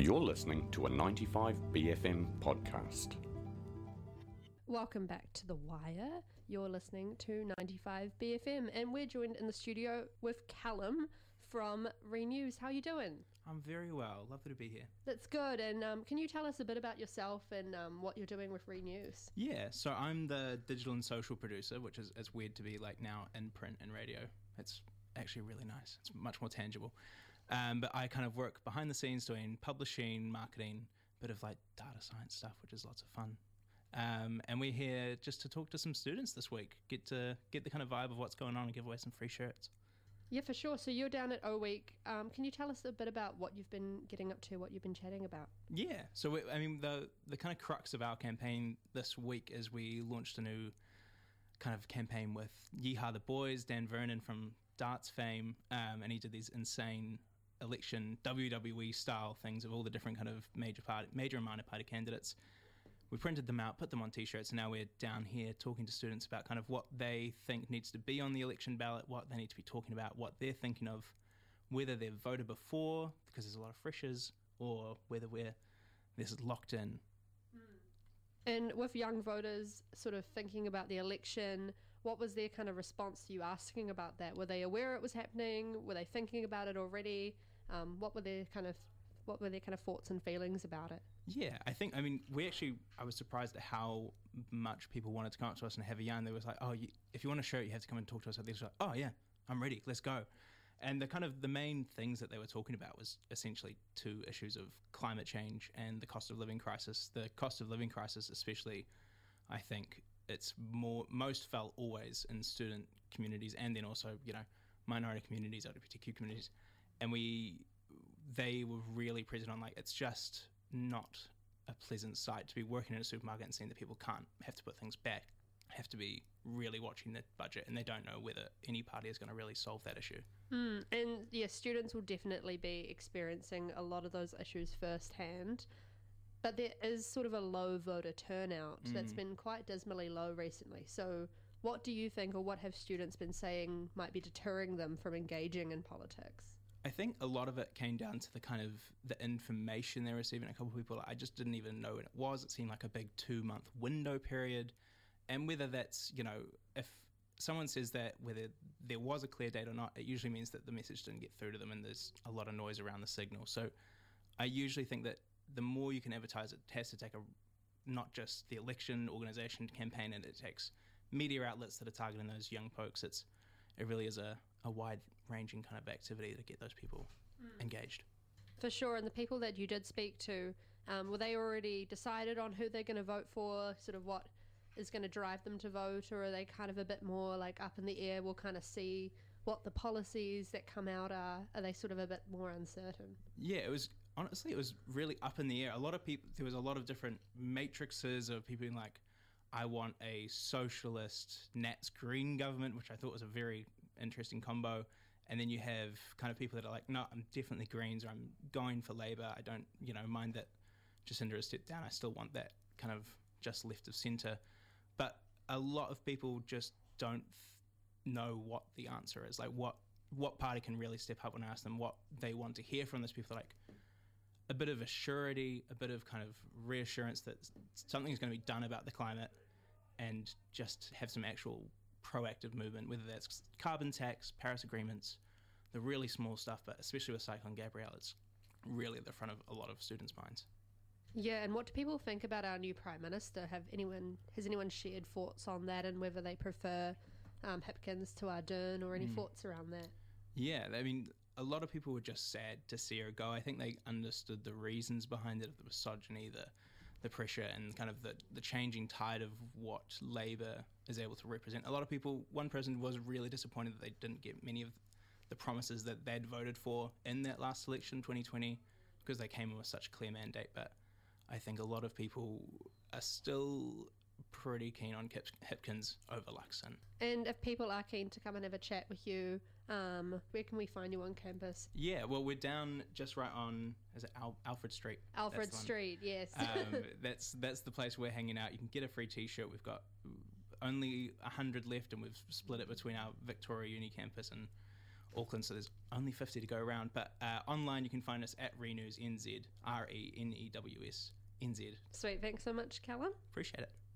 You're listening to a 95BFM podcast. Welcome back to The Wire. You're listening to 95 BFM, and we're joined in the studio with Callum from Renews. How you doing? I'm very well. Lovely to be here. That's good. And um, can you tell us a bit about yourself and um, what you're doing with Renews? Yeah, so I'm the digital and social producer, which is it's weird to be like now in print and radio. It's actually really nice. It's much more tangible. Um, but I kind of work behind the scenes doing publishing, marketing, bit of like data science stuff, which is lots of fun. Um, and we're here just to talk to some students this week, get to get the kind of vibe of what's going on, and give away some free shirts. Yeah, for sure. So you're down at O Week. Um, can you tell us a bit about what you've been getting up to, what you've been chatting about? Yeah. So we, I mean, the the kind of crux of our campaign this week is we launched a new kind of campaign with Yeehaw the Boys, Dan Vernon from darts fame, um, and he did these insane election WWE style things of all the different kind of major party, major and minor party candidates we printed them out, put them on t-shirts, and now we're down here talking to students about kind of what they think needs to be on the election ballot, what they need to be talking about, what they're thinking of, whether they've voted before because there's a lot of freshers, or whether we're this is locked in. Hmm. And with young voters sort of thinking about the election, what was their kind of response to you asking about that? Were they aware it was happening? Were they thinking about it already? Um, what were their kind of what were their kind of thoughts and feelings about it? Yeah, I think, I mean, we actually, I was surprised at how much people wanted to come up to us and have a yarn. They was like, oh, you, if you want to show it, you have to come and talk to us. They was like, oh, yeah, I'm ready, let's go. And the kind of the main things that they were talking about was essentially two issues of climate change and the cost of living crisis. The cost of living crisis, especially, I think it's more most felt always in student communities and then also you know minority communities, LGBTQ communities, and we they were really present on like it's just not a pleasant sight to be working in a supermarket and seeing that people can't have to put things back, have to be really watching the budget, and they don't know whether any party is going to really solve that issue. Mm, and yeah, students will definitely be experiencing a lot of those issues firsthand. But there is sort of a low voter turnout mm. that's been quite dismally low recently. So, what do you think, or what have students been saying might be deterring them from engaging in politics? I think a lot of it came down to the kind of the information they're receiving. A couple of people, I just didn't even know what it was. It seemed like a big two month window period. And whether that's, you know, if someone says that whether there was a clear date or not, it usually means that the message didn't get through to them and there's a lot of noise around the signal. So I usually think that the more you can advertise, it has to take a not just the election organization campaign, and it takes media outlets that are targeting those young folks. It's it really is a, a wide ranging kind of activity to get those people mm. engaged. For sure. And the people that you did speak to, um, were they already decided on who they're going to vote for, sort of what is going to drive them to vote, or are they kind of a bit more like up in the air? We'll kind of see what the policies that come out are. Are they sort of a bit more uncertain? Yeah, it was honestly, it was really up in the air. A lot of people, there was a lot of different matrices of people being like, I want a socialist Nats Green government, which I thought was a very interesting combo. And then you have kind of people that are like, no, I'm definitely Greens or I'm going for Labour. I don't, you know, mind that Jacinda has stepped down. I still want that kind of just left of centre. But a lot of people just don't know what the answer is. Like, what what party can really step up I ask them what they want to hear from those people? Like, a bit of a surety, a bit of kind of reassurance that something's going to be done about the climate and just have some actual proactive movement, whether that's carbon tax, Paris agreements, the really small stuff, but especially with Cyclone Gabrielle, it's really at the front of a lot of students' minds. Yeah, and what do people think about our new prime minister? Have anyone has anyone shared thoughts on that, and whether they prefer um, Hipkins to Ardern, or any mm. thoughts around that? Yeah, I mean, a lot of people were just sad to see her go. I think they understood the reasons behind it, the misogyny, the the pressure and kind of the, the changing tide of what Labour is able to represent. A lot of people, one person was really disappointed that they didn't get many of the promises that they'd voted for in that last election, 2020, because they came in with such a clear mandate. But I think a lot of people are still pretty keen on Hip- Hipkins over Luxon. And if people are keen to come and have a chat with you, um, where can we find you on campus? Yeah, well, we're down just right on is it Al- Alfred Street? Alfred Street, yes. um, that's that's the place we're hanging out. You can get a free T-shirt. We've got only hundred left, and we've split it between our Victoria Uni campus and Auckland, so there's only 50 to go around. But uh, online, you can find us at Renews NZ, R E N E W S NZ. Sweet. Thanks so much, Callum. Appreciate it.